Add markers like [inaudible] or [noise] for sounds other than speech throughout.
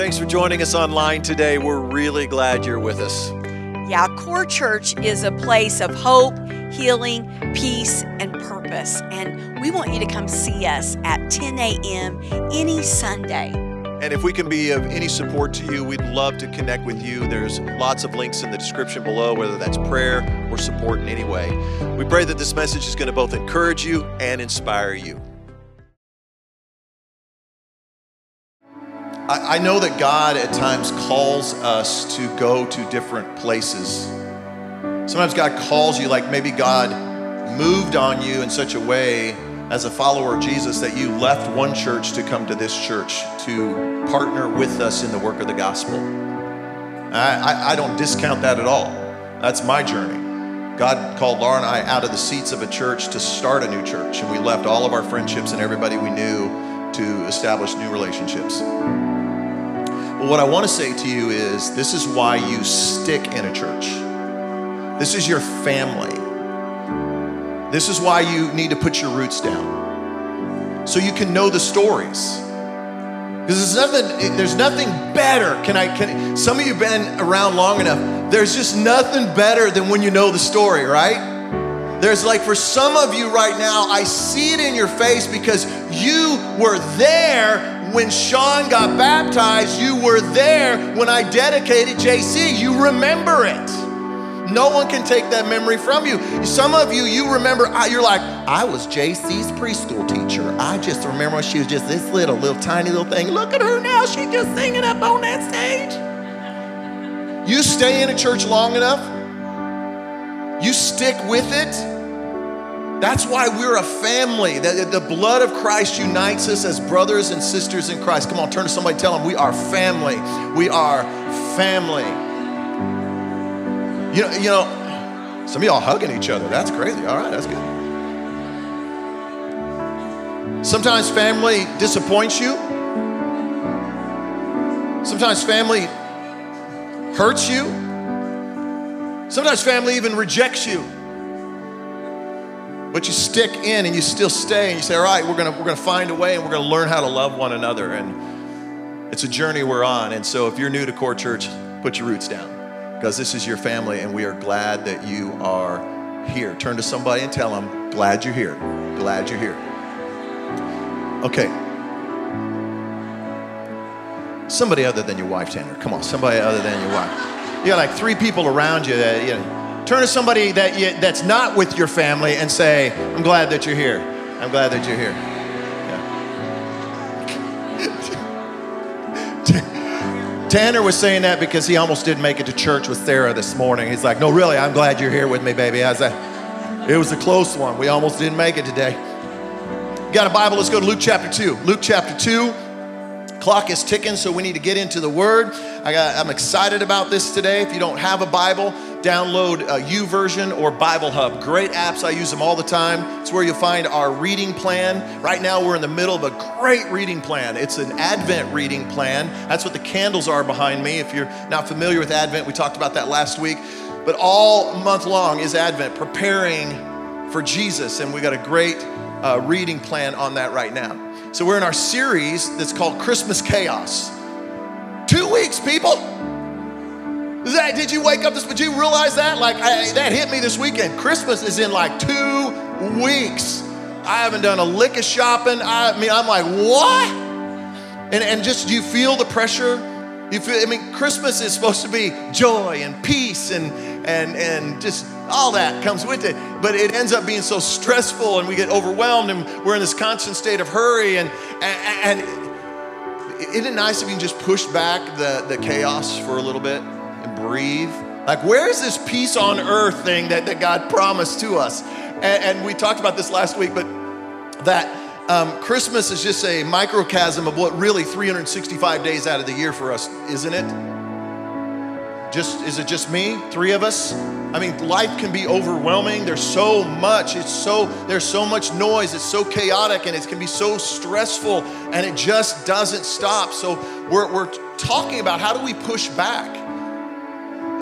Thanks for joining us online today. We're really glad you're with us. Yeah, Core Church is a place of hope, healing, peace, and purpose. And we want you to come see us at 10 a.m. any Sunday. And if we can be of any support to you, we'd love to connect with you. There's lots of links in the description below, whether that's prayer or support in any way. We pray that this message is going to both encourage you and inspire you. I, I know that God at times calls us to go to different places. Sometimes God calls you, like maybe God moved on you in such a way as a follower of Jesus that you left one church to come to this church to partner with us in the work of the gospel. I, I, I don't discount that at all. That's my journey. God called Laura and I out of the seats of a church to start a new church, and we left all of our friendships and everybody we knew to establish new relationships. What I want to say to you is this is why you stick in a church. This is your family. This is why you need to put your roots down. So you can know the stories. Because there's nothing, there's nothing better. Can I can some of you been around long enough? There's just nothing better than when you know the story, right? There's like for some of you right now, I see it in your face because you were there when Sean got baptized, you were there when I dedicated JC. You remember it. No one can take that memory from you. Some of you, you remember, you're like, I was JC's preschool teacher. I just remember when she was just this little, little tiny little thing. Look at her now. She's just singing up on that stage. You stay in a church long enough, you stick with it that's why we're a family. That the blood of Christ unites us as brothers and sisters in Christ. Come on, turn to somebody, tell them we are family. We are family. You know, you know, some of y'all hugging each other. That's crazy. All right, that's good. Sometimes family disappoints you. Sometimes family hurts you. Sometimes family even rejects you. But you stick in and you still stay and you say, all right, we're gonna, we're gonna find a way and we're gonna learn how to love one another. And it's a journey we're on. And so if you're new to Core Church, put your roots down because this is your family and we are glad that you are here. Turn to somebody and tell them, glad you're here. Glad you're here. Okay. Somebody other than your wife, Tanner. Come on, somebody other than your wife. You got like three people around you that, you know, Turn to somebody that you, that's not with your family and say, I'm glad that you're here. I'm glad that you're here. [laughs] Tanner was saying that because he almost didn't make it to church with Sarah this morning. He's like, No, really, I'm glad you're here with me, baby. I was like, It was a close one. We almost didn't make it today. You got a Bible? Let's go to Luke chapter 2. Luke chapter 2. Clock is ticking, so we need to get into the word. I got, I'm excited about this today. If you don't have a Bible, download a YouVersion or Bible Hub. Great apps. I use them all the time. It's where you'll find our reading plan. Right now, we're in the middle of a great reading plan. It's an Advent reading plan. That's what the candles are behind me. If you're not familiar with Advent, we talked about that last week. But all month long is Advent, preparing for Jesus. And we got a great uh, reading plan on that right now. So we're in our series that's called Christmas Chaos. Two weeks, people. That, did you wake up this? Did you realize that? Like I, that hit me this weekend. Christmas is in like two weeks. I haven't done a lick of shopping. I mean, I'm like, what? And and just you feel the pressure. You feel. I mean, Christmas is supposed to be joy and peace and and and just all that comes with it. But it ends up being so stressful, and we get overwhelmed, and we're in this constant state of hurry. And and, and isn't it nice if you can just push back the the chaos for a little bit? And breathe. Like, where's this peace on earth thing that, that God promised to us? And, and we talked about this last week, but that um, Christmas is just a microcosm of what really 365 days out of the year for us, isn't it? Just is it just me? Three of us? I mean, life can be overwhelming. There's so much. It's so there's so much noise. It's so chaotic and it can be so stressful and it just doesn't stop. So we're we're talking about how do we push back?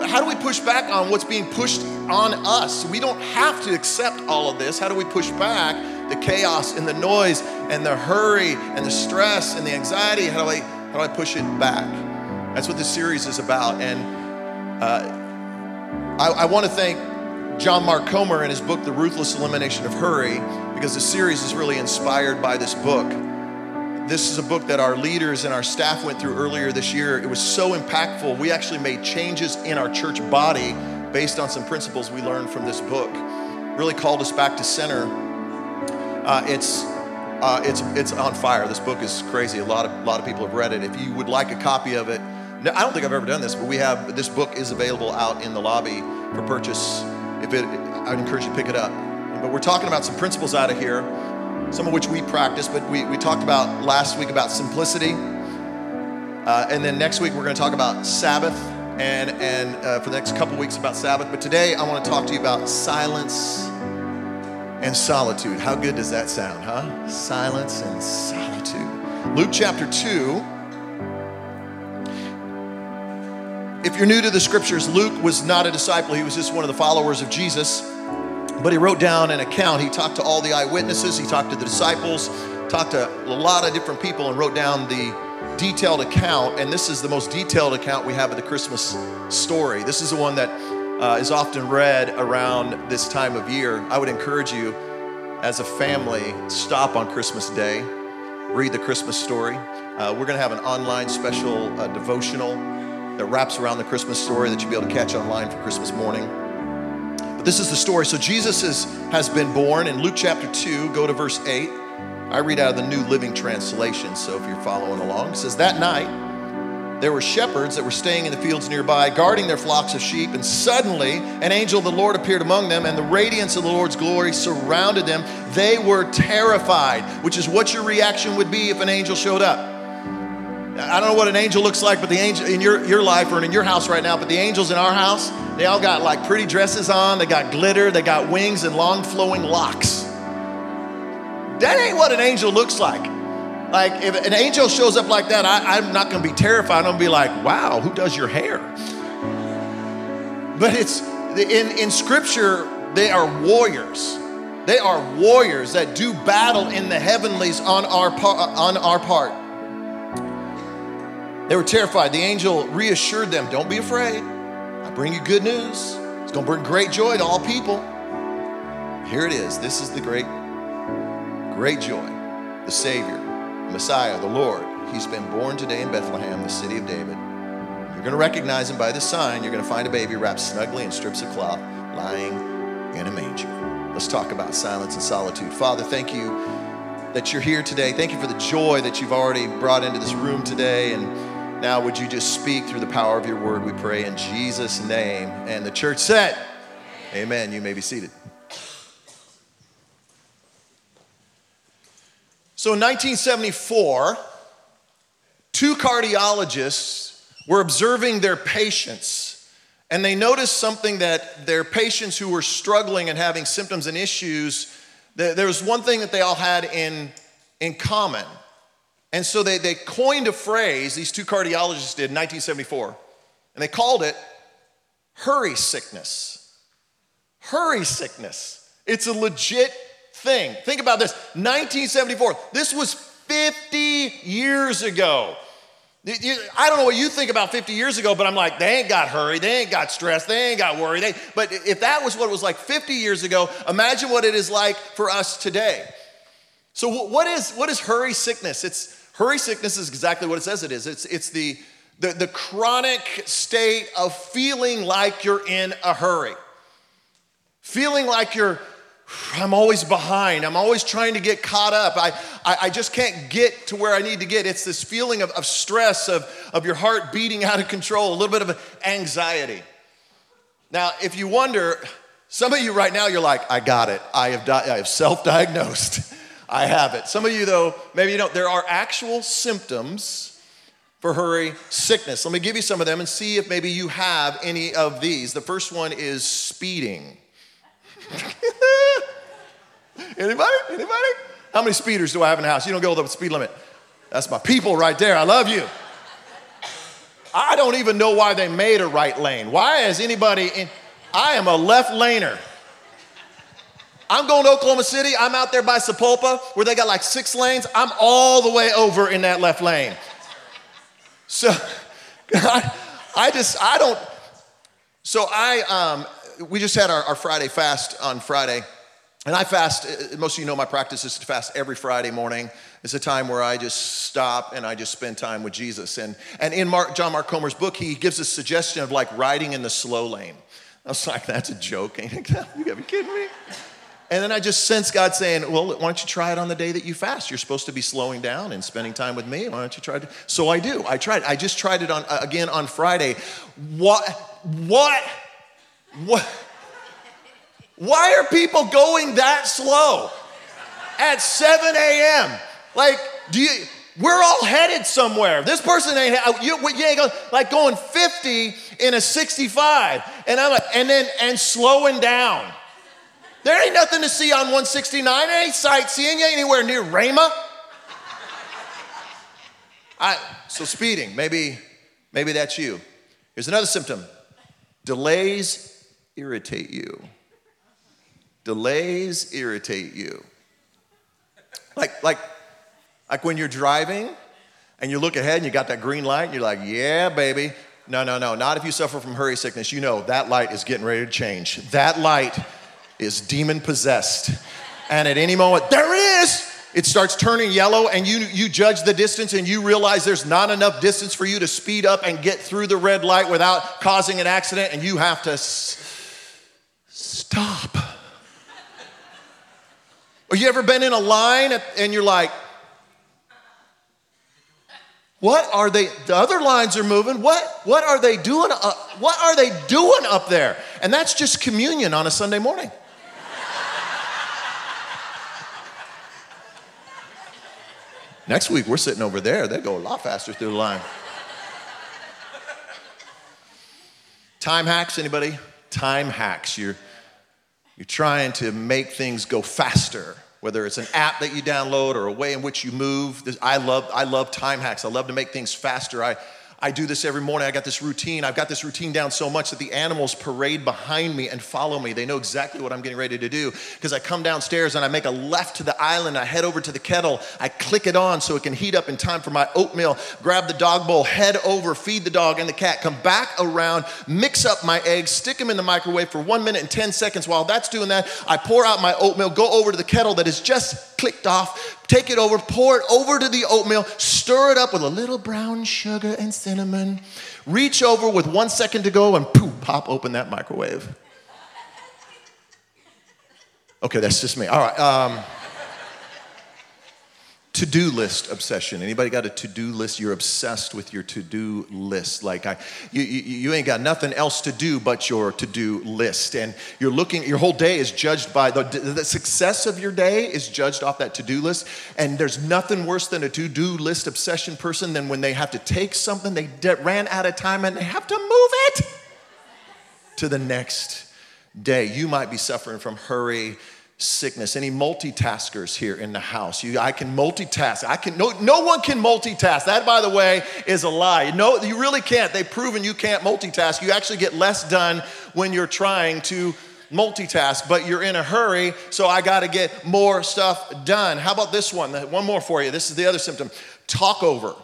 How do we push back on what's being pushed on us? We don't have to accept all of this. How do we push back the chaos and the noise and the hurry and the stress and the anxiety? How do I, how do I push it back? That's what this series is about. And uh, I, I want to thank John Mark Comer in his book, The Ruthless Elimination of Hurry, because the series is really inspired by this book. This is a book that our leaders and our staff went through earlier this year. It was so impactful. We actually made changes in our church body based on some principles we learned from this book. Really called us back to center. Uh, it's uh, it's it's on fire. This book is crazy. A lot of a lot of people have read it. If you would like a copy of it, I don't think I've ever done this, but we have this book is available out in the lobby for purchase. If it, I'd encourage you to pick it up. But we're talking about some principles out of here some of which we practice, but we, we talked about last week about simplicity. Uh, and then next week, we're going to talk about Sabbath, and, and uh, for the next couple weeks about Sabbath. But today, I want to talk to you about silence and solitude. How good does that sound, huh? Silence and solitude. Luke chapter 2. If you're new to the scriptures, Luke was not a disciple, he was just one of the followers of Jesus. But he wrote down an account. He talked to all the eyewitnesses, he talked to the disciples, talked to a lot of different people, and wrote down the detailed account. And this is the most detailed account we have of the Christmas story. This is the one that uh, is often read around this time of year. I would encourage you, as a family, stop on Christmas Day, read the Christmas story. Uh, we're going to have an online special uh, devotional that wraps around the Christmas story that you'll be able to catch online for Christmas morning. This is the story. So Jesus is, has been born in Luke chapter 2, go to verse 8. I read out of the New Living Translation, so if you're following along, it says, That night there were shepherds that were staying in the fields nearby, guarding their flocks of sheep, and suddenly an angel of the Lord appeared among them, and the radiance of the Lord's glory surrounded them. They were terrified, which is what your reaction would be if an angel showed up. I don't know what an angel looks like, but the angel in your, your life or in your house right now, but the angels in our house, they all got like pretty dresses on, they got glitter, they got wings and long flowing locks. That ain't what an angel looks like. Like if an angel shows up like that, I, am not gonna be terrified. I'm gonna be like, wow, who does your hair? But it's in, in scripture, they are warriors. They are warriors that do battle in the heavenlies on our, on our part. They were terrified. The angel reassured them don't be afraid. I bring you good news. It's going to bring great joy to all people. Here it is. This is the great, great joy. The Savior, the Messiah, the Lord. He's been born today in Bethlehem, the city of David. You're going to recognize him by the sign. You're going to find a baby wrapped snugly in strips of cloth lying in a manger. Let's talk about silence and solitude. Father, thank you that you're here today. Thank you for the joy that you've already brought into this room today. And now, would you just speak through the power of your word, we pray in Jesus' name. And the church said, Amen. Amen. You may be seated. So in 1974, two cardiologists were observing their patients, and they noticed something that their patients who were struggling and having symptoms and issues, there was one thing that they all had in, in common. And so they, they coined a phrase, these two cardiologists did in 1974, and they called it hurry sickness. Hurry sickness. It's a legit thing. Think about this 1974, this was 50 years ago. I don't know what you think about 50 years ago, but I'm like, they ain't got hurry, they ain't got stress, they ain't got worry. They, but if that was what it was like 50 years ago, imagine what it is like for us today. So, what is, what is hurry sickness? It's Hurry sickness is exactly what it says it is. It's, it's the, the, the chronic state of feeling like you're in a hurry, feeling like you're, I'm always behind. I'm always trying to get caught up. I, I, I, just can't get to where I need to get. It's this feeling of, of stress, of, of your heart beating out of control, a little bit of anxiety. Now, if you wonder, some of you right now, you're like, I got it. I have, di- I have self diagnosed. [laughs] I have it. Some of you, though, maybe you don't. There are actual symptoms for hurry sickness. Let me give you some of them and see if maybe you have any of these. The first one is speeding. [laughs] Anybody? Anybody? How many speeders do I have in the house? You don't go with the speed limit. That's my people right there. I love you. I don't even know why they made a right lane. Why is anybody in? I am a left laner. I'm going to Oklahoma City. I'm out there by Sapulpa where they got like six lanes. I'm all the way over in that left lane. So, [laughs] I, I just, I don't. So I, um, we just had our, our Friday fast on Friday. And I fast, uh, most of you know my practice is to fast every Friday morning. It's a time where I just stop and I just spend time with Jesus. And, and in Mark, John Mark Comer's book, he gives a suggestion of like riding in the slow lane. I was like, that's a joke. Ain't it? [laughs] You gotta be kidding me. And then I just sense God saying, Well, why don't you try it on the day that you fast? You're supposed to be slowing down and spending time with me. Why don't you try it? So I do. I tried. I just tried it on uh, again on Friday. What? What? What? Why are people going that slow at 7 a.m.? Like, do you? We're all headed somewhere. This person ain't, you, you ain't going, like going 50 in a 65, and I'm like, and then and slowing down. There ain't nothing to see on 169. There ain't sightseeing. You ain't anywhere near Rhema. I, so speeding, maybe, maybe that's you. Here's another symptom. Delays irritate you. Delays irritate you. Like, like, like when you're driving and you look ahead and you got that green light and you're like, yeah, baby. No, no, no, not if you suffer from hurry sickness. You know that light is getting ready to change. That light is demon possessed. And at any moment, there it is. It starts turning yellow, and you, you judge the distance, and you realize there's not enough distance for you to speed up and get through the red light without causing an accident, and you have to s- stop. Or you ever been in a line and you're like, what are they? The other lines are moving. What, what are they doing? Uh, what are they doing up there? And that's just communion on a Sunday morning. Next week, we're sitting over there. They go a lot faster through the line. Time hacks, anybody? Time hacks. You're, you're trying to make things go faster, whether it's an app that you download or a way in which you move. I love, I love time hacks. I love to make things faster. I, I do this every morning. I got this routine. I've got this routine down so much that the animals parade behind me and follow me. They know exactly what I'm getting ready to do because I come downstairs and I make a left to the island. I head over to the kettle. I click it on so it can heat up in time for my oatmeal. Grab the dog bowl, head over, feed the dog and the cat, come back around, mix up my eggs, stick them in the microwave for one minute and 10 seconds. While that's doing that, I pour out my oatmeal, go over to the kettle that is just clicked off, take it over, pour it over to the oatmeal, stir it up with a little brown sugar and cinnamon, reach over with one second to go, and poof, pop open that microwave. Okay, that's just me. All right. Um, to-do list obsession. Anybody got a to-do list? You're obsessed with your to-do list. Like I, you, you, you ain't got nothing else to do but your to-do list. And you're looking your whole day is judged by the, the success of your day is judged off that to-do list. And there's nothing worse than a to-do list obsession person than when they have to take something they de- ran out of time and they have to move it to the next day. You might be suffering from hurry sickness. Any multitaskers here in the house? You, I can multitask. I can. No, no one can multitask. That, by the way, is a lie. No, you really can't. They've proven you can't multitask. You actually get less done when you're trying to multitask, but you're in a hurry, so I got to get more stuff done. How about this one? One more for you. This is the other symptom. Talk over.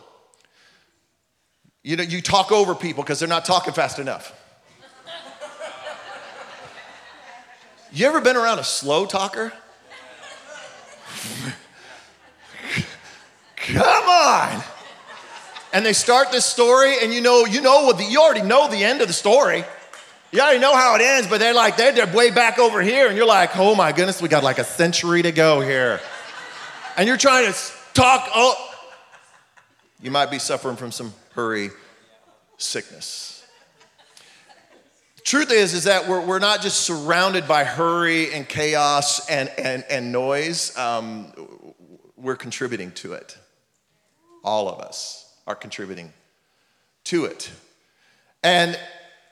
You know, you talk over people because they're not talking fast enough. You ever been around a slow talker? [laughs] Come on. And they start this story, and you know, you know what the, you already know the end of the story. You already know how it ends, but they're like, they're, they're way back over here, and you're like, oh my goodness, we got like a century to go here. And you're trying to talk, oh, you might be suffering from some hurry sickness truth is is that we're, we're not just surrounded by hurry and chaos and, and, and noise. Um, we're contributing to it. All of us are contributing to it. And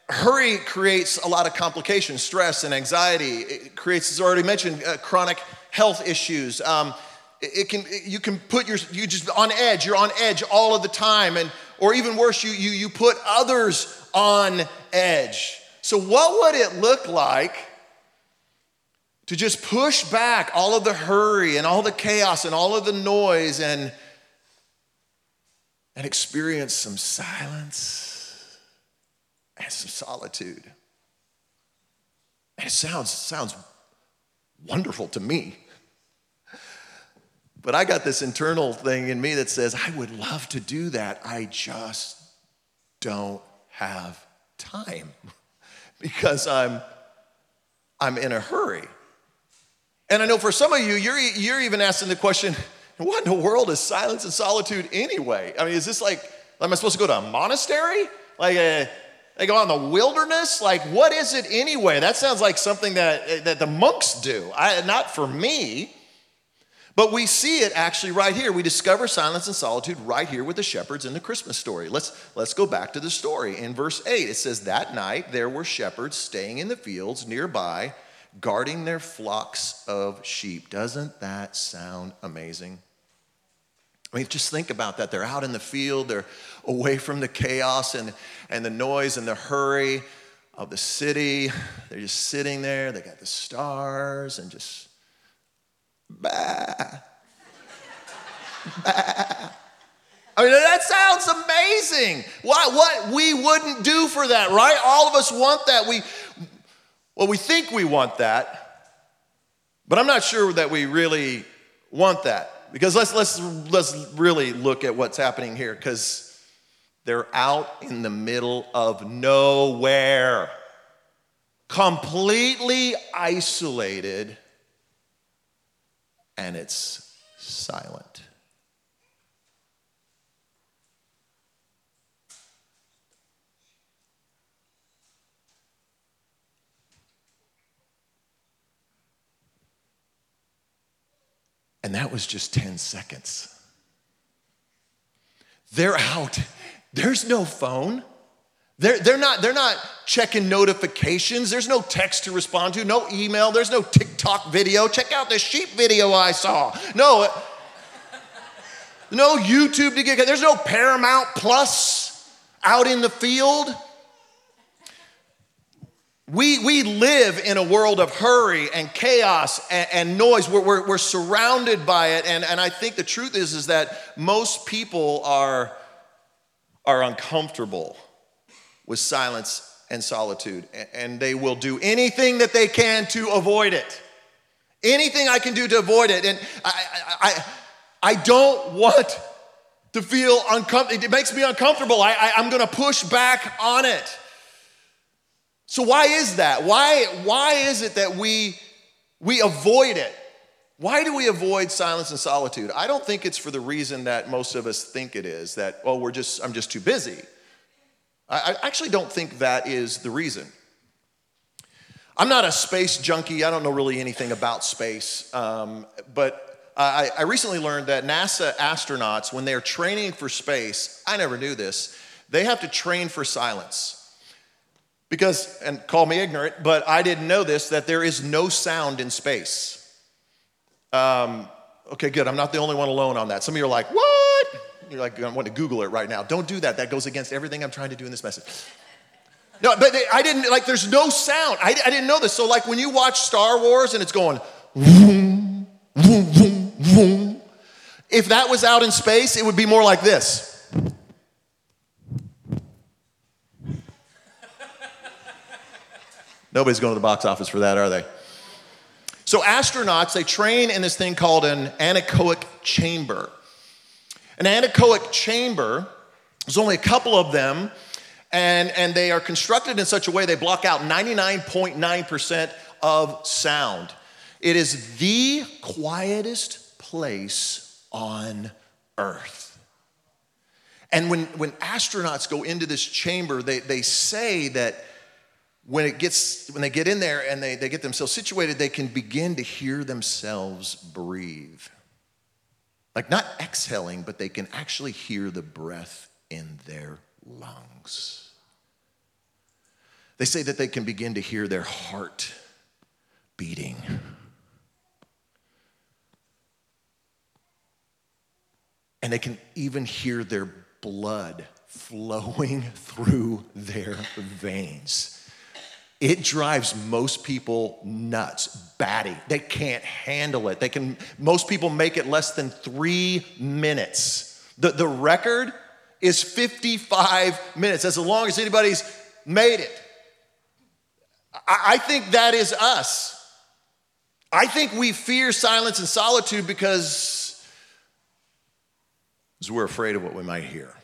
hurry creates a lot of complications stress and anxiety. It creates as I already mentioned uh, chronic health issues. Um, it, can you can put your you just on edge you're on edge all of the time. And or even worse you you, you put others on edge so, what would it look like to just push back all of the hurry and all the chaos and all of the noise and, and experience some silence? and some solitude. And it sounds, sounds wonderful to me. But I got this internal thing in me that says, I would love to do that. I just don't have time [laughs] because I'm, I'm in a hurry. And I know for some of you, you're, you're even asking the question, what in the world is silence and solitude anyway? I mean, is this like, am I supposed to go to a monastery? Like, uh, a, they go out in the wilderness? Like, what is it anyway? That sounds like something that, that the monks do. I, not for me. But we see it actually right here. We discover silence and solitude right here with the shepherds in the Christmas story. Let's, let's go back to the story. In verse 8, it says, That night there were shepherds staying in the fields nearby, guarding their flocks of sheep. Doesn't that sound amazing? I mean, just think about that. They're out in the field, they're away from the chaos and, and the noise and the hurry of the city. They're just sitting there, they got the stars and just bah, bah. I mean, that sounds amazing. What, what we wouldn't do for that, right? All of us want that. We, well, we think we want that, but I'm not sure that we really want that. Because let's, let's, let's really look at what's happening here, because they're out in the middle of nowhere, completely isolated and it's silent. And that was just 10 seconds. They're out. There's no phone. They're, they're, not, they're not checking notifications. There's no text to respond to, no email. There's no TikTok video. Check out this sheep video I saw. No, no YouTube to get. There's no Paramount Plus out in the field. We, we live in a world of hurry and chaos and, and noise. We're, we're, we're surrounded by it. And, and I think the truth is, is that most people are, are uncomfortable with silence and solitude, and they will do anything that they can to avoid it. Anything I can do to avoid it. And I, I, I don't want to feel uncomfortable. It makes me uncomfortable. I, I, I'm going to push back on it. So why is that? Why, why is it that we, we avoid it? Why do we avoid silence and solitude? I don't think it's for the reason that most of us think it is, that, oh, we're just, I'm just too busy. I actually don't think that is the reason. I'm not a space junkie. I don't know really anything about space. Um, but I, I, recently learned that NASA astronauts, when they're training for space, I never knew this, they have to train for silence. Because, and call me ignorant, but I didn't know this, that there is no sound in space. Um, okay, good. I'm not the only one alone on that. Some of you are like, what? You're like, I want to Google it right now. Don't do that. That goes against everything I'm trying to do in this message. No, but I didn't, like, there's no sound. I, I didn't know this. So, like, when you watch Star Wars and it's going, vroom, vroom, vroom, vroom, if that was out in space, it would be more like this. Nobody's going to the box office for that, are they? So, astronauts, they train in this thing called an anechoic chamber. An anechoic chamber, there's only a couple of them, and, and they are constructed in such a way they block out 99.9% of sound. It is the quietest place on earth. And when, when astronauts go into this chamber, they, they say that when it gets when they get in there and they, they get themselves situated, they can begin to hear themselves breathe. Like not exhaling, but they can actually hear the breath in their lungs. They say that they can begin to hear their heart beating. And they can even hear their blood flowing [laughs] through their veins. It drives most people nuts, batty. They can't handle it. They can, most people make it less than three minutes. The, the record is 55 minutes. As long as anybody's made it. I, I think that is us. I think we fear silence and solitude because, because we're afraid of what we might hear.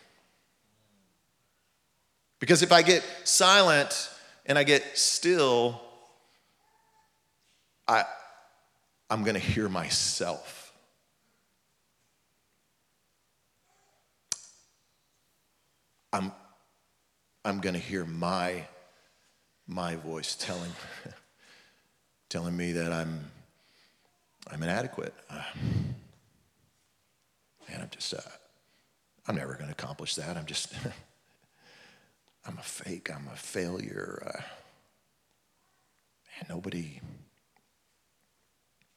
Because if I get silent and I get still, I, I'm going to hear myself. I'm, I'm going to hear my, my voice telling, [laughs] telling me that I'm, I'm inadequate. Uh, [sighs] man, I'm just, uh, I'm never going to accomplish that. I'm just, [laughs] I'm a fake. I'm a failure. Uh, man, nobody,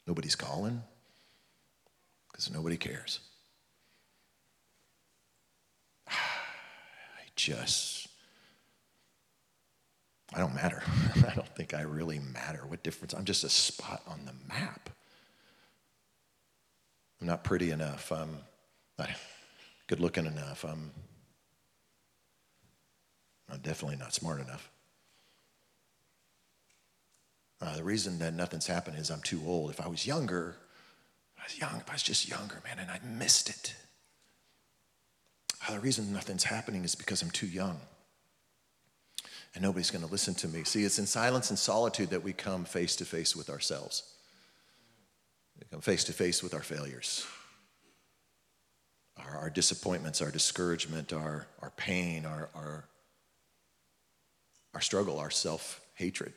nobody's calling because nobody cares. [sighs] I just, I don't matter. [laughs] I don't think I really matter. What difference? I'm just a spot on the map. I'm not pretty enough. I'm not good looking enough. I'm I'm definitely not smart enough. Uh, the reason that nothing's happened is I'm too old. If I was younger, I was young, if I was just younger, man, and I missed it. Uh, the reason nothing's happening is because I'm too young. And nobody's going to listen to me. See, it's in silence and solitude that we come face to face with ourselves. We come face to face with our failures, our, our disappointments, our discouragement, our, our pain, our, our, our struggle, our self hatred.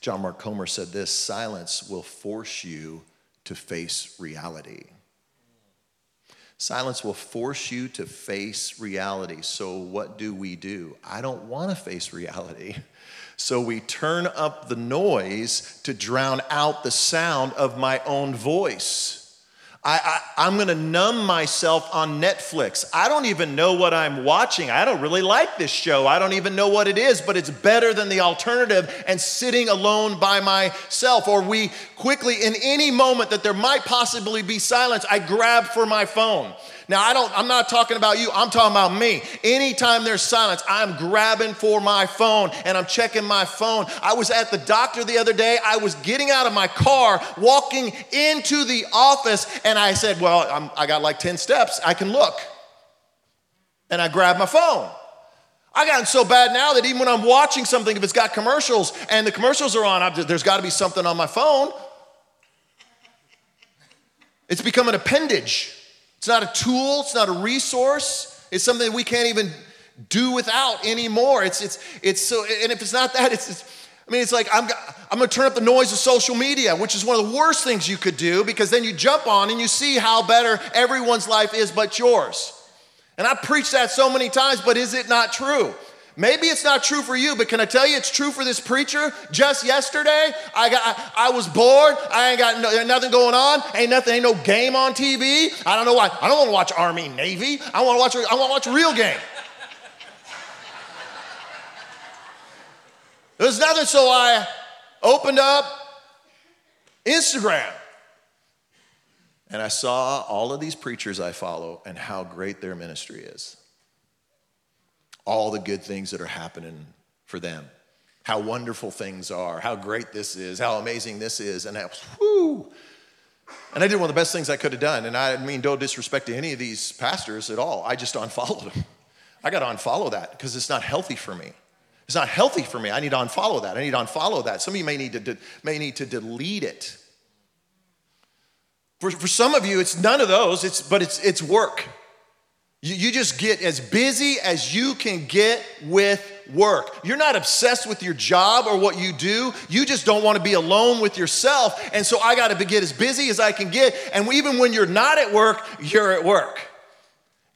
John Mark Comer said this silence will force you to face reality. Silence will force you to face reality. So, what do we do? I don't want to face reality. [laughs] So, we turn up the noise to drown out the sound of my own voice. I, I, am gonna numb myself on Netflix. I don't even know what I'm watching. I don't really like this show. I don't even know what it is, but it's better than the alternative and sitting alone by myself. Or we quickly, in any moment that there might possibly be silence, I grab for my phone. Now, I don't, I'm not talking about you, I'm talking about me. Anytime there's silence, I'm grabbing for my phone and I'm checking my phone. I was at the doctor the other day. I was getting out of my car, walking into the office, and I said, Well, I'm, I got like 10 steps, I can look. And I grabbed my phone. I gotten so bad now that even when I'm watching something, if it's got commercials and the commercials are on, I've, there's got to be something on my phone. It's become an appendage. It's not a tool, it's not a resource, it's something we can't even do without anymore. It's, it's, it's so, and if it's not that, it's, it's I mean, it's like I'm, I'm gonna turn up the noise of social media, which is one of the worst things you could do because then you jump on and you see how better everyone's life is but yours. And I preach that so many times, but is it not true? Maybe it's not true for you, but can I tell you it's true for this preacher? Just yesterday, I got I, I was bored. I ain't got no, nothing going on. Ain't nothing, ain't no game on TV. I don't know why. I don't want to watch Army Navy. I want to watch I want to watch real game. There's nothing, so I opened up Instagram. And I saw all of these preachers I follow and how great their ministry is all the good things that are happening for them, how wonderful things are, how great this is, how amazing this is. And I was, whoo. And I did one of the best things I could have done. And I mean no disrespect to any of these pastors at all. I just unfollowed them. I got to unfollow that because it's not healthy for me. It's not healthy for me. I need to unfollow that. I need to unfollow that. Some of you may need to, de- may need to delete it. For, for some of you, it's none of those, it's, but it's, it's work. You, you just get as busy as you can get with work. You're not obsessed with your job or what you do. You just don't want to be alone with yourself. And so I got to get as busy as I can get. And even when you're not at work, you're at work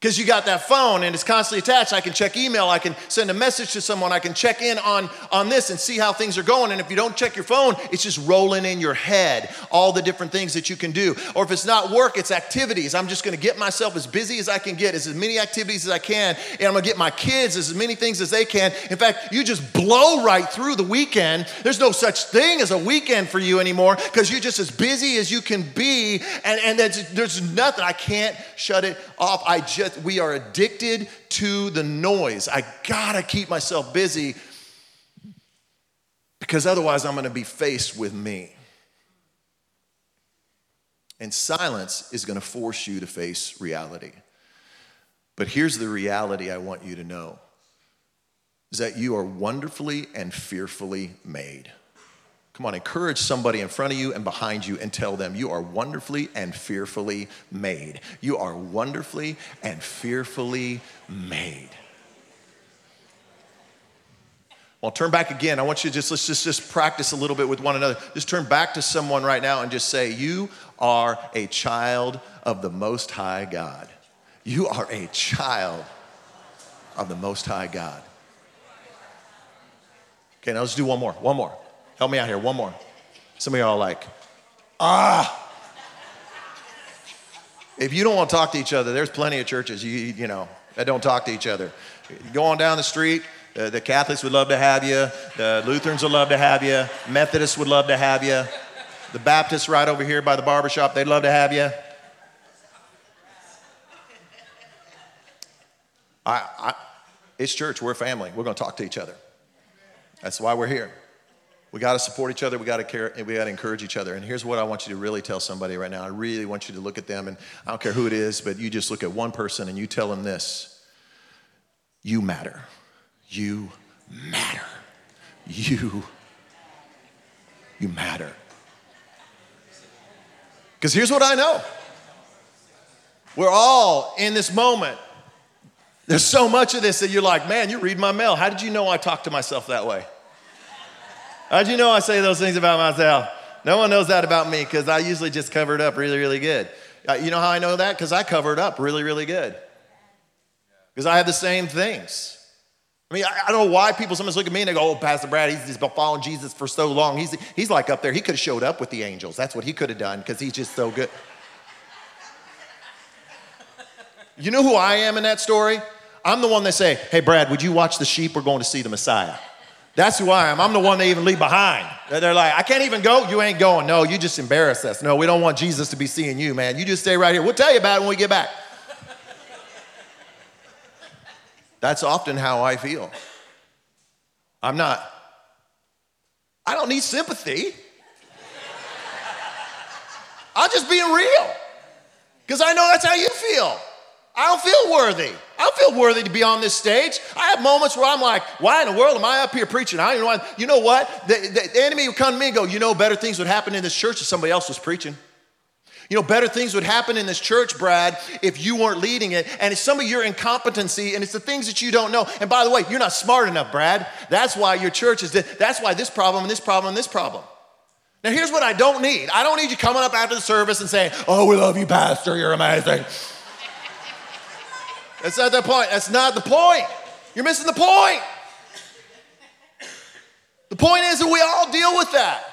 because you got that phone and it's constantly attached. I can check email, I can send a message to someone, I can check in on, on this and see how things are going. And if you don't check your phone, it's just rolling in your head all the different things that you can do. Or if it's not work, it's activities. I'm just gonna get myself as busy as I can get, as many activities as I can, and I'm gonna get my kids as many things as they can. In fact, you just blow right through the weekend. There's no such thing as a weekend for you anymore because you're just as busy as you can be, and, and there's, there's nothing. I can't shut it off. I just with, we are addicted to the noise. I gotta keep myself busy because otherwise I'm gonna be faced with me. And silence is gonna force you to face reality. But here's the reality I want you to know is that you are wonderfully and fearfully made. Come on, encourage somebody in front of you and behind you and tell them you are wonderfully and fearfully made. You are wonderfully and fearfully made. Well, turn back again. I want you to just let's just, just practice a little bit with one another. Just turn back to someone right now and just say, You are a child of the Most High God. You are a child of the Most High God. Okay, now let's do one more. One more. Help me out here. One more. Some of y'all like, ah. If you don't want to talk to each other, there's plenty of churches you you know that don't talk to each other. Go on down the street. Uh, the Catholics would love to have you. The Lutherans would love to have you. Methodists would love to have you. The Baptists right over here by the barbershop, they'd love to have you. I, I, it's church. We're family. We're going to talk to each other. That's why we're here. We got to support each other. We got to care. We got to encourage each other. And here's what I want you to really tell somebody right now. I really want you to look at them, and I don't care who it is, but you just look at one person and you tell them this: You matter. You matter. You. You matter. Because here's what I know. We're all in this moment. There's so much of this that you're like, man, you read my mail. How did you know I talk to myself that way? How'd you know I say those things about myself? No one knows that about me because I usually just cover it up really, really good. Uh, you know how I know that? Because I cover it up really, really good. Because I have the same things. I mean, I, I, don't know why people sometimes look at me and they go, oh, Pastor Brad, he's just been following Jesus for so long. He's, he's like up there. He could have showed up with the angels. That's what he could have done because he's just so good. You know who I am in that story? I'm the one that say, hey, Brad, would you watch the sheep? We're going to see the Messiah. That's who I am. I'm the one they even leave behind. They're like, I can't even go. You ain't going. No, you just embarrass us. No, we don't want Jesus to be seeing you, man. You just stay right here. We'll tell you about it when we get back. That's often how I feel. I'm not, I don't need sympathy. I'm just being real because I know that's how you feel. I don't feel worthy. I feel worthy to be on this stage. I have moments where I'm like, why in the world am I up here preaching? I don't even know. You know what? The, the enemy would come to me and go, you know, better things would happen in this church if somebody else was preaching. You know, better things would happen in this church, Brad, if you weren't leading it. And it's some of your incompetency, and it's the things that you don't know. And by the way, you're not smart enough, Brad. That's why your church is, that's why this problem and this problem and this problem. Now, here's what I don't need I don't need you coming up after the service and saying, Oh, we love you, Pastor, you're amazing. That's not the point. That's not the point. You're missing the point. The point is that we all deal with that.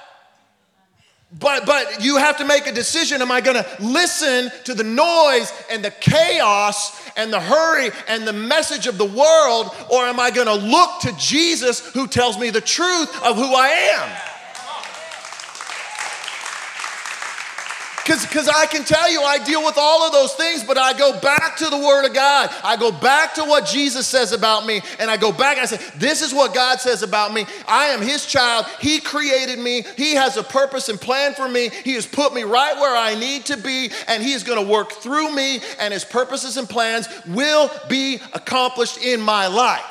But, but you have to make a decision. Am I going to listen to the noise and the chaos and the hurry and the message of the world, or am I going to look to Jesus who tells me the truth of who I am? Because I can tell you, I deal with all of those things, but I go back to the Word of God. I go back to what Jesus says about me, and I go back and I say, This is what God says about me. I am His child. He created me. He has a purpose and plan for me. He has put me right where I need to be, and He is going to work through me, and His purposes and plans will be accomplished in my life.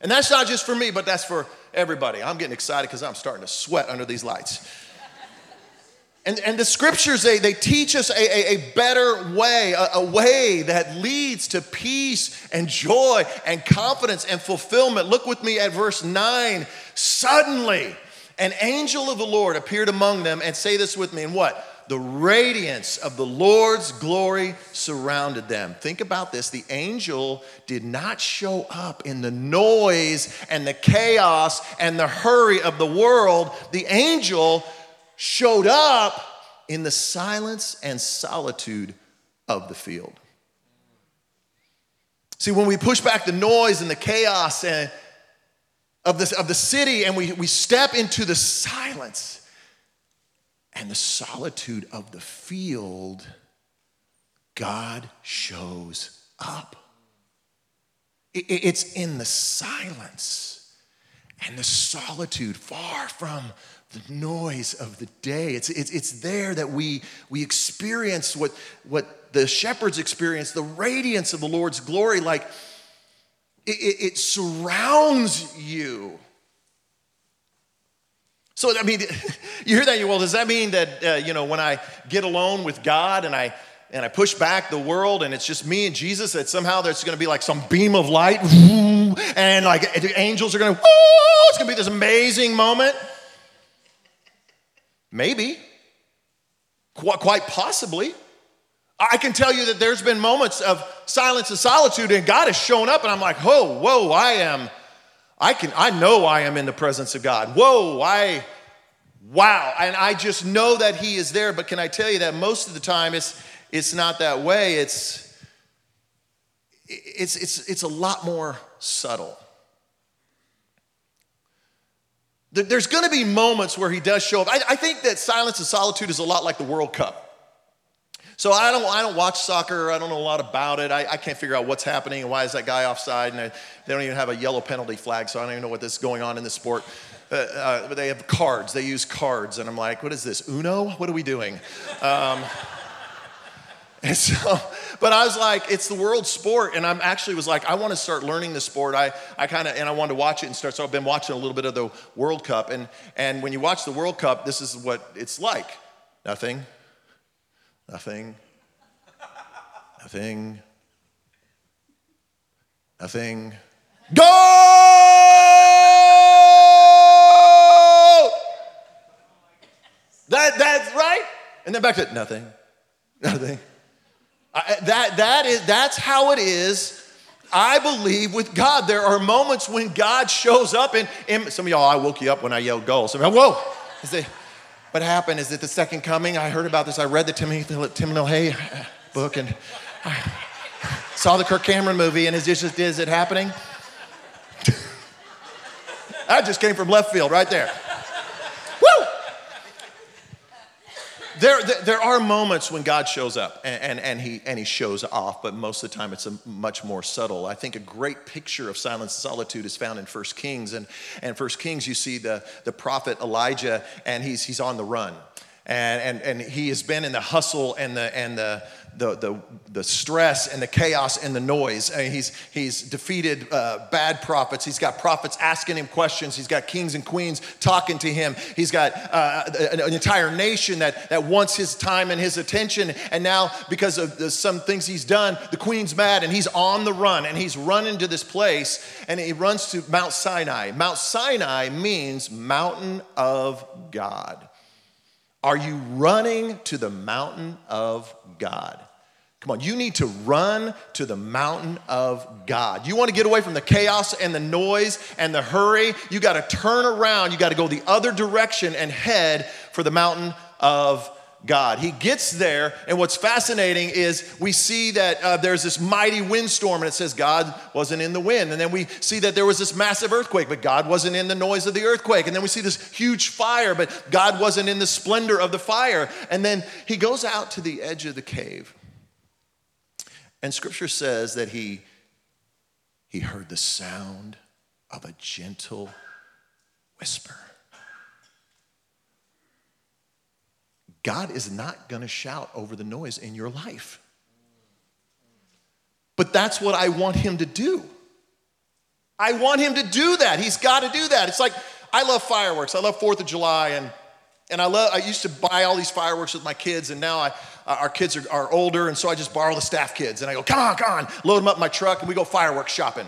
And that's not just for me, but that's for everybody. I'm getting excited because I'm starting to sweat under these lights. And, and the scriptures, they, they teach us a, a, a better way, a, a way that leads to peace and joy and confidence and fulfillment. Look with me at verse 9. Suddenly, an angel of the Lord appeared among them, and say this with me, and what? The radiance of the Lord's glory surrounded them. Think about this. The angel did not show up in the noise and the chaos and the hurry of the world. The angel showed up in the silence and solitude of the field. See, when we push back the noise and the chaos and of, this, of the city and we, we step into the silence and the solitude of the field, God shows up. It's in the silence and the solitude, far from the noise of the day. It's, it's, it's there that we, we experience what, what the shepherds experience the radiance of the Lord's glory. Like it, it, it surrounds you. So, I mean, [laughs] you hear that, you well, does that mean that, uh, you know, when I get alone with God and I, and I push back the world and it's just me and Jesus, that somehow there's gonna be like some beam of light [laughs] and like angels are gonna, it's gonna be this amazing moment? Maybe. Quite possibly. I can tell you that there's been moments of silence and solitude, and God has shown up, and I'm like, whoa, whoa, I am, I can, I know I am in the presence of God. Whoa, I, wow. And I just know that He is there, but can I tell you that most of the time it's, it's not that way. It's, it's, it's, it's a lot more subtle. There's going to be moments where he does show up. I, I, think that silence and solitude is a lot like the World Cup. So I don't, I don't watch soccer. I don't know a lot about it. I, I can't figure out what's happening and why is that guy offside. And they don't even have a yellow penalty flag, so I don't even know what is going on in this sport. Uh, uh, but they have cards. They use cards, and I'm like, what is this? Uno? What are we doing? Um, [laughs] and so, but I was like, it's the world sport. And I'm actually was like, I want to start learning the sport. I, I kind of, and I wanted to watch it and start. So I've been watching a little bit of the World Cup. And, and when you watch the World Cup, this is what it's like nothing, nothing, nothing, nothing. Go! That, that's right. And then back to nothing, nothing. I, that, that is, that's how it is, I believe, with God. There are moments when God shows up, and, and some of y'all, I woke you up when I yelled goal. Some of y'all, whoa. Is it, what happened? Is it the second coming? I heard about this. I read the Timothy, Tim LaHaye uh, book and I saw the Kirk Cameron movie, and is, this just, is it happening? [laughs] that just came from left field right there. There, there are moments when God shows up and, and, and, he, and he shows off, but most of the time it's a much more subtle. I think a great picture of silence and solitude is found in First Kings. And, and First Kings, you see the, the prophet Elijah, and he's, he's on the run. And, and, and he has been in the hustle and the, and the, the, the, the stress and the chaos and the noise. I mean, he's, he's defeated uh, bad prophets. He's got prophets asking him questions. He's got kings and queens talking to him. He's got uh, an, an, entire nation that, that wants his time and his attention. And now, because of the, some things he's done, the queen's mad and he's on the run and he's running to this place and he runs to Mount Sinai. Mount Sinai means mountain of God. Are you running to the mountain of God? Come on, you need to run to the mountain of God. You want to get away from the chaos and the noise and the hurry. You got to turn around. You got to go the other direction and head for the mountain of God. He gets there, and what's fascinating is we see that uh, there's this mighty windstorm, and it says God wasn't in the wind. And then we see that there was this massive earthquake, but God wasn't in the noise of the earthquake. And then we see this huge fire, but God wasn't in the splendor of the fire. And then he goes out to the edge of the cave. And scripture says that he, he heard the sound of a gentle whisper. God is not going to shout over the noise in your life. But that's what I want him to do. I want him to do that. He's got to do that. It's like I love fireworks. I love 4th of July and and I love I used to buy all these fireworks with my kids and now I our kids are, are older, and so I just borrow the staff kids. And I go, come on, come on, load them up in my truck, and we go fireworks shopping.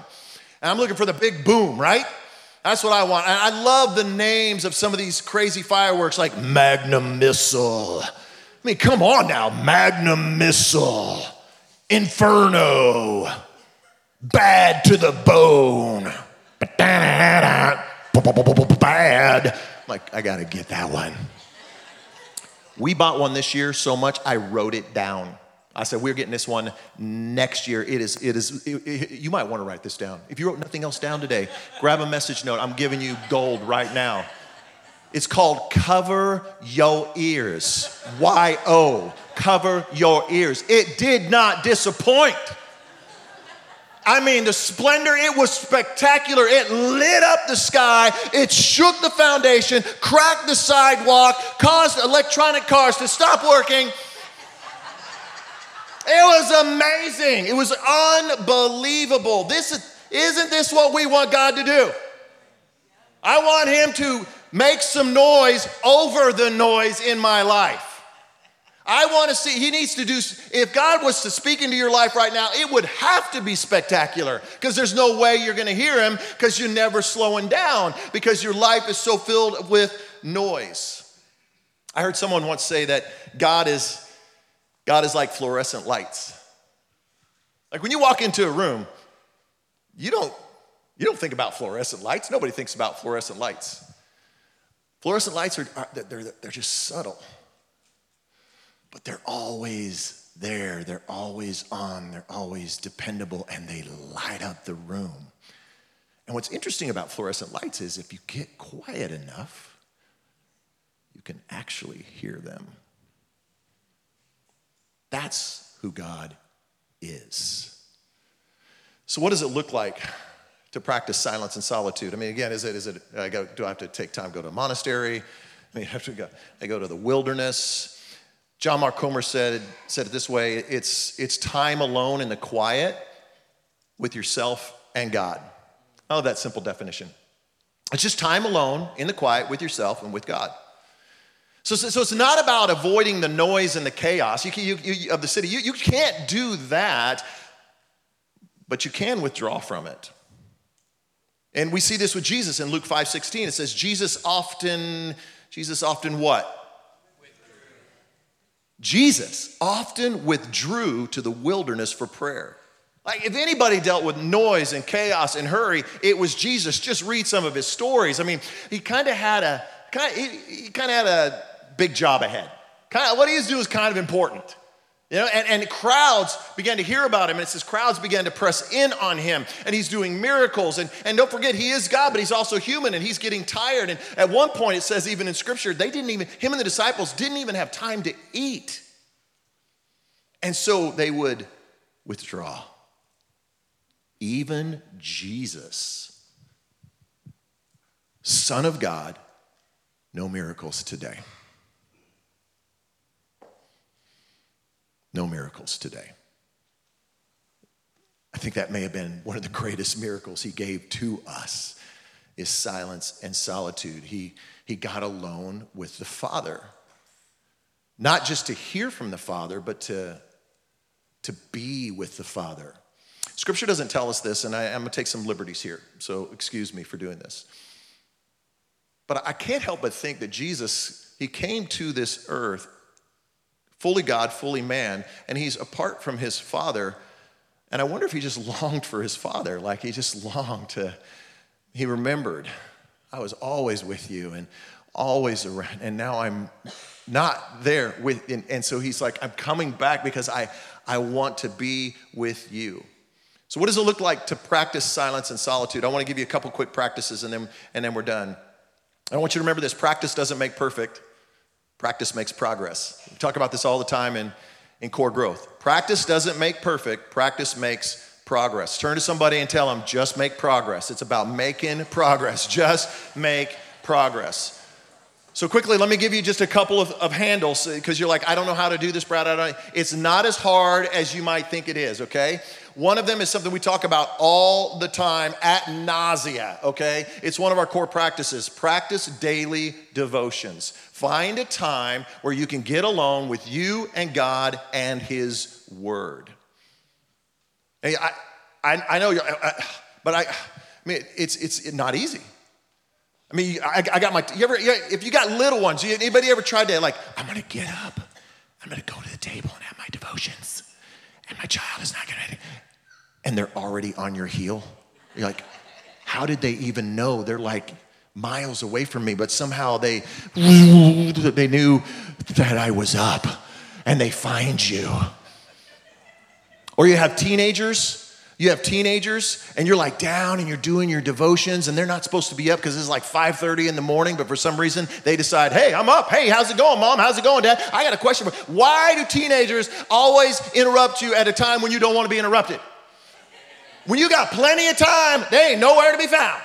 And I'm looking for the big boom, right? That's what I want. And I love the names of some of these crazy fireworks like Magnum Missile. I mean, come on now, Magnum Missile, Inferno, Bad to the Bone, Bad. like, I gotta get that one. We bought one this year so much I wrote it down. I said, we're getting this one next year. It is, it is, it, it, you might want to write this down. If you wrote nothing else down today, grab a message note. I'm giving you gold right now. It's called Cover Your Ears. Y O. Cover Your Ears. It did not disappoint. I mean, the splendor, it was spectacular. It lit up the sky, it shook the foundation, cracked the sidewalk, caused electronic cars to stop working. It was amazing. It was unbelievable. This is, isn't this what we want God to do? I want Him to make some noise over the noise in my life. I want to see, He needs to do, if God was to speak into your life right now, it would have to be spectacular because there's no way you're going to hear Him because you're never slowing down because your life is so filled with noise. I heard someone once say that God is God is like fluorescent lights. Like when you walk into a room, you don't, you don't think about fluorescent lights. Nobody thinks about fluorescent lights. Fluorescent lights are, are they're, they're just subtle, but they're always there. They're always on. They're always dependable, and they light up the room. And what's interesting about fluorescent lights is if you get quiet enough, you can actually hear them. That's who God is. So, what does it look like to practice silence and solitude? I mean, again, is it, is it I go, do I have to take time go to a monastery? I mean, [laughs] I have to go, I go to the wilderness. John Mark Comer said, said it this way it's, it's time alone in the quiet with yourself and God. I love that simple definition. It's just time alone in the quiet with yourself and with God. So, so it's not about avoiding the noise and the chaos you, you, you, of the city. You, you can't do that, but you can withdraw from it. And we see this with Jesus in Luke 5 16. It says, Jesus often, Jesus often what? Jesus often withdrew to the wilderness for prayer. Like, if anybody dealt with noise and chaos and hurry, it was Jesus. Just read some of his stories. I mean, he kind of had a, kind of, he, he kind of had a big job ahead. Kind of, what he was doing was kind of important. You know, and, and crowds began to hear about him, and it says crowds began to press in on him, and he's doing miracles. And, and don't forget, he is God, but he's also human, and he's getting tired. And at one point, it says, even in scripture, they didn't even, him and the disciples didn't even have time to eat. And so they would withdraw. Even Jesus, Son of God, no miracles today. No miracles today. I think that may have been one of the greatest miracles he gave to us is silence and solitude. He, he got alone with the Father. Not just to hear from the Father, but to, to be with the Father. Scripture doesn't tell us this, and I, am to take some liberties here, so excuse me for doing this. But I can't help but think that Jesus, he came to this earth fully God, fully man, and he's apart from his father. And I wonder if he just [laughs] longed for his father, like he just longed to, he remembered, I was always with you and always around, and now I'm not there with, and, and so he's like, I'm coming back because I, I want to be with you. So, what does it look like to practice silence and solitude? I want to give you a couple quick practices and then, and then we're done. I want you to remember this practice doesn't make perfect. Practice makes progress. We talk about this all the time in, in core growth. Practice doesn't make perfect, practice makes progress. Turn to somebody and tell them, just make progress. It's about making progress. [laughs] Just make progress. So, quickly, let me give you just a couple of, of handles because you're like, I don't know how to do this, Brad. I don't. It's not as hard as you might think it is, okay? One of them is something we talk about all the time at nausea, okay? It's one of our core practices. Practice daily devotions. Find a time where you can get alone with you and God and His Word. Hey, I, I, I know, I, but I, I mean, it's, it's not easy. I mean, I, I got my, you ever, if you got little ones, anybody ever tried to, like, I'm gonna get up, I'm gonna go to the table and have my devotions, and my child is not gonna, and they're already on your heel. You're like, how did they even know? They're like miles away from me, but somehow they they knew that I was up and they find you. Or you have teenagers You have teenagers and you're like down and you're doing your devotions and they're not supposed to be up because it's like 5:30 in the morning, but for some reason they decide, "Hey, I'm up. Hey, how's it going, mom? How's it going, dad? I got a question for Why do teenagers always interrupt you at a time when you don't want to be interrupted? When you got plenty of time, they ain't nowhere to be found.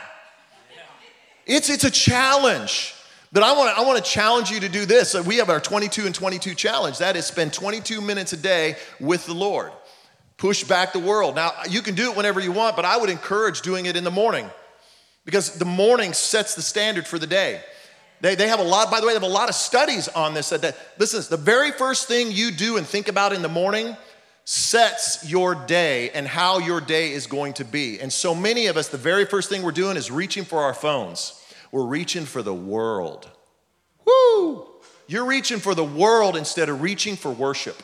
It's it's a challenge. But I want to I want to challenge you to do this. We have our 22 and 22 challenge. That is spend 22 minutes a day with the Lord push back the world. Now, you can do it whenever you want, but I would encourage doing it in the morning because the morning sets the standard for the day. They, they have a lot, by the way, they have a lot of studies on this. That, that listen, the very first thing you do and think about in the morning sets your day and how your day is going to be. And so many of us, the very first thing we're doing is reaching for our phones. We're reaching for the world. Woo! You're reaching for the world instead of reaching for worship.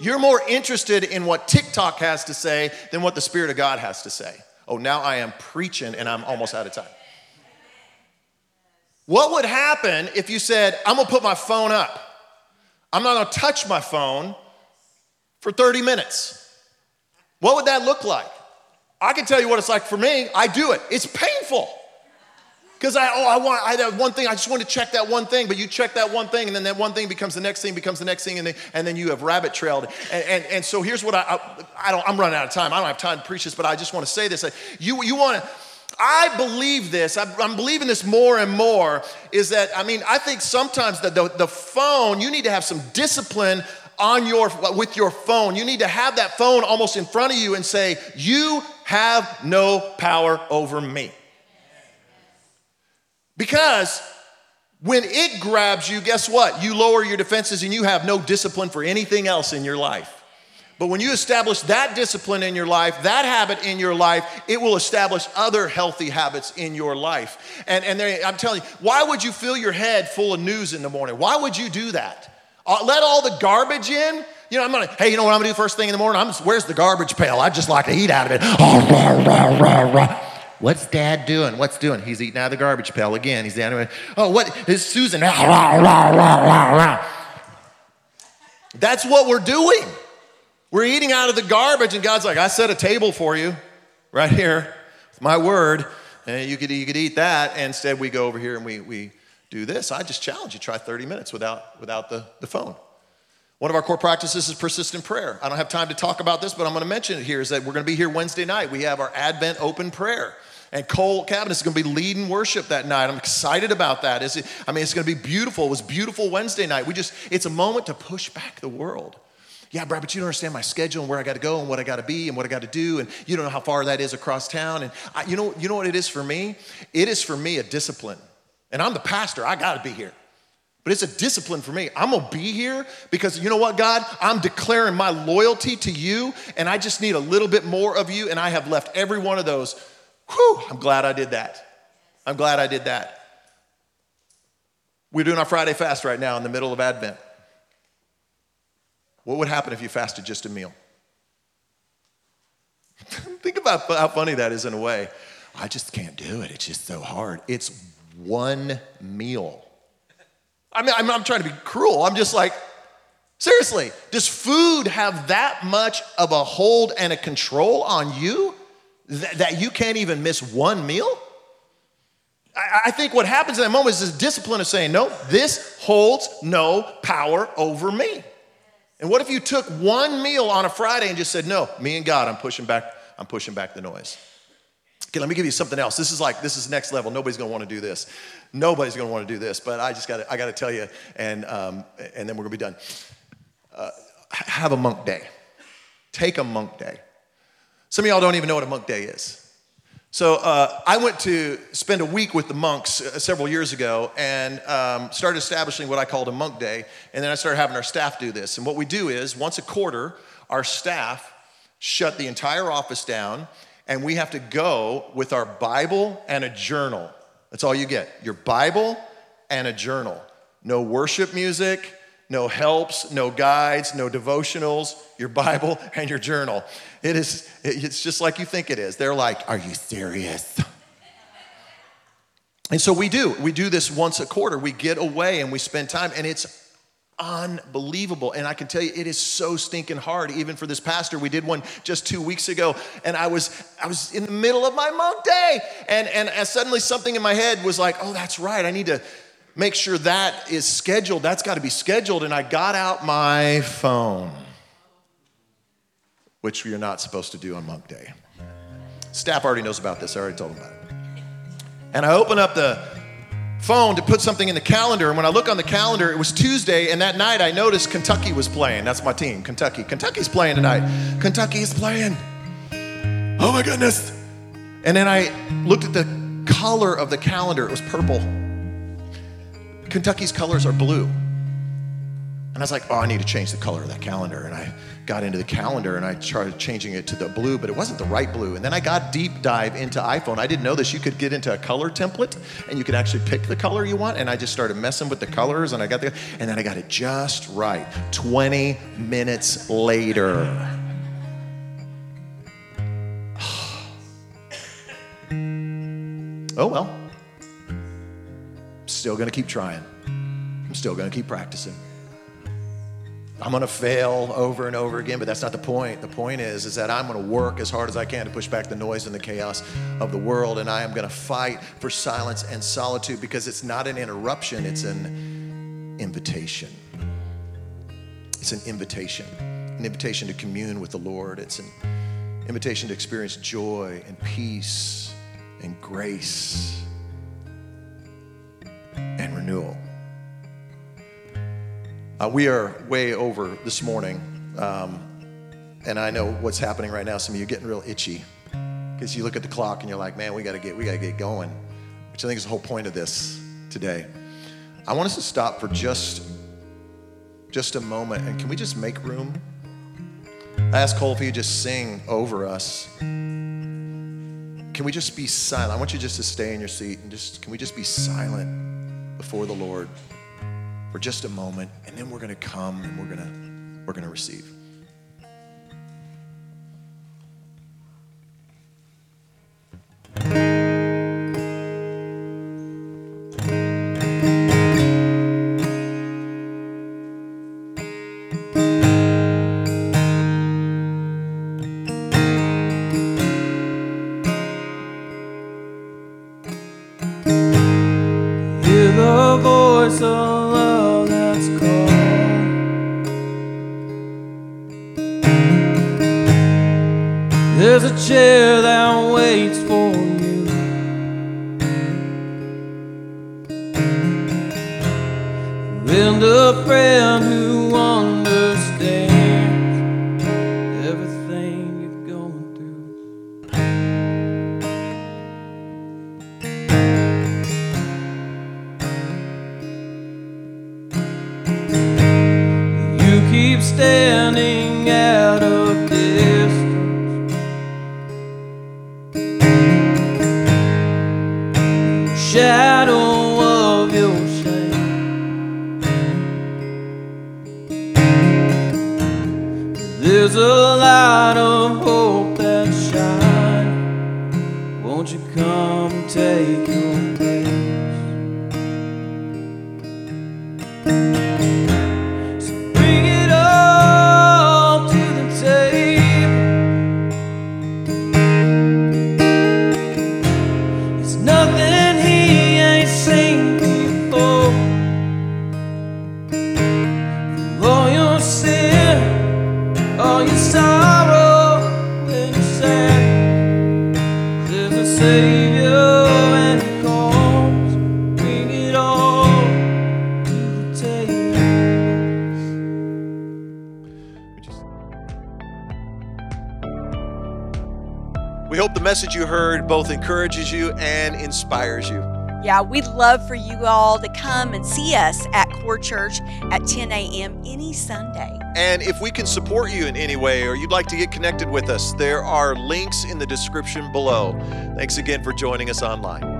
You're more interested in what TikTok has to say than what the Spirit of God has to say. Oh, now I am preaching and I'm almost out of time. What would happen if you said, I'm gonna put my phone up? I'm not gonna touch my phone for 30 minutes. What would that look like? I can tell you what it's like for me. I do it, it's painful. Because I, oh, I want, I have one thing, I just want to check that one thing, but you check that one thing, and then that one thing becomes the next thing, becomes the next thing, and then, and then you have rabbit trailed. And, and, and so here's what I, I, I don't, I'm running out of time. I don't have time to preach this, but I just want to say this. You, you want to, I believe this, I'm believing this more and more, is that, I mean, I think sometimes the, the, the phone, you need to have some discipline on your with your phone you need to have that phone almost in front of you and say you have no power over me because when it grabs you, guess what? You lower your defenses and you have no discipline for anything else in your life. But when you establish that discipline in your life, that habit in your life, it will establish other healthy habits in your life. And, and there, I'm telling you, why would you fill your head full of news in the morning? Why would you do that? Uh, let all the garbage in. You know, I'm gonna, hey, you know what I'm gonna do first thing in the morning? I'm just, where's the garbage pail? I just like to eat out of it. Oh, rah, rah, rah, What's dad doing? What's doing? He's eating out of the garbage pail again. He's down. Oh, what is Susan? Rah, rah, rah, That's what we're doing. We're eating out of the garbage, and God's like, I set a table for you right here with my word, and you could, you could eat that. Instead, we go over here and we, we do this. I just challenge you try 30 minutes without, without the, the phone. One of our core practices is persistent prayer. I don't have time to talk about this, but I'm going to mention it here is that we're going to be here Wednesday night. We have our Advent open prayer. And Cole Cabinet is going to be leading worship that night. I'm excited about that. Is It, I mean, it's going to be beautiful. It was beautiful Wednesday night. We just, it's a moment to push back the world. Yeah, Brad, but you don't understand my schedule and where I got to go and what I got to be and what I got to do, and you don't know how far that is across town. And I, you know, you know what it is for me? It is for me a discipline. And I'm the pastor. I got to be here. But it's a discipline for me. I'm gonna be here because you know what, God? I'm declaring my loyalty to you, and I just need a little bit more of you, and I have left every one of those Whew, I'm glad I did that. I'm glad I did that. We're doing our Friday fast right now in the middle of Advent. What would happen if you fasted just a meal? [laughs] Think about how funny that is in a way. I just can't do it. It's just so hard. It's one meal. I mean, I'm, I'm trying to be cruel. I'm just like, seriously, does food have that much of a hold and a control on you? that you can't even miss one meal? I think what happens in that moment is this discipline of saying, no, this holds no power over me. And what if you took one meal on a Friday and just said, no, me and God, I'm pushing back, I'm pushing back the noise. Okay, let me give you something else. This is like, this is next level. Nobody's gonna wanna do this. Nobody's gonna wanna do this, but I just gotta, I gotta tell you, and, um, and then we're gonna be done. Uh, have a monk day. Take a monk day. Some of y'all don't even know what a monk day is. So uh, I went to spend a week with the monks uh, several years ago and um, started establishing what I called a monk day. And then I started having our staff do this. And what we do is once a quarter, our staff shut the entire office down and we have to go with our Bible and a journal. That's all you get your Bible and a journal. No worship music, no helps, no guides, no devotionals, your Bible [laughs] and your journal. It is, it's just like you think it is. They're like, Are you serious? And so we do. We do this once a quarter. We get away and we spend time, and it's unbelievable. And I can tell you, it is so stinking hard, even for this pastor. We did one just two weeks ago, and I was I was in the middle of my monk day, and and suddenly something in my head was like, oh, that's right, I need to make sure that is scheduled. That's got to be scheduled. And I got out my phone, which you're not supposed to do on monk day. Staff already knows about this. I already told them about it. And I open up the phone to put something in the calendar. And when I look on the calendar, it was Tuesday. And that night I noticed Kentucky was playing. That's my team, Kentucky. Kentucky's playing tonight. Kentucky is playing. Oh my goodness. And then I looked at the color of the calendar, it was purple. Kentucky's colors are blue. And I was like, oh, I need to change the color of that calendar. And I got into the calendar and I started changing it to the blue, but it wasn't the right blue. And then I got deep dive into iPhone. I didn't know this. You could get into a color template and you could actually pick the color you want. And I just started messing with the colors and I got the, and then I got it just right. 20 minutes later. [sighs] oh well. Still gonna keep trying. I'm still gonna keep practicing. I'm gonna fail over and over again, but that's not the point. The point is, is that I'm gonna work as hard as I can to push back the noise and the chaos of the world, and I am gonna fight for silence and solitude because it's not an interruption, it's an invitation. It's an invitation, an invitation to commune with the Lord. It's an invitation to experience joy and peace and grace Uh, we are way over this morning, um, and I know what's happening right now. Some of you getting real itchy because you look at the clock and you're like, "Man, we got to get we got to get going," which I think is the whole point of this today. I want us to stop for just just a moment, and can we just make room? I ask Cole if he'd just sing over us. Can we just be silent? I want you just to stay in your seat and just can we just be silent before the Lord? For just a moment, and then we're going to come and we're going to we're going to receive. Hear standing at both encourages you and inspires you. Yeah, we'd love for you all to come and see us at Core Church at 10 a.m. any Sunday. And if we can support you in any way or you'd like to get connected with us, there are links in the description below. Thanks again for joining us online.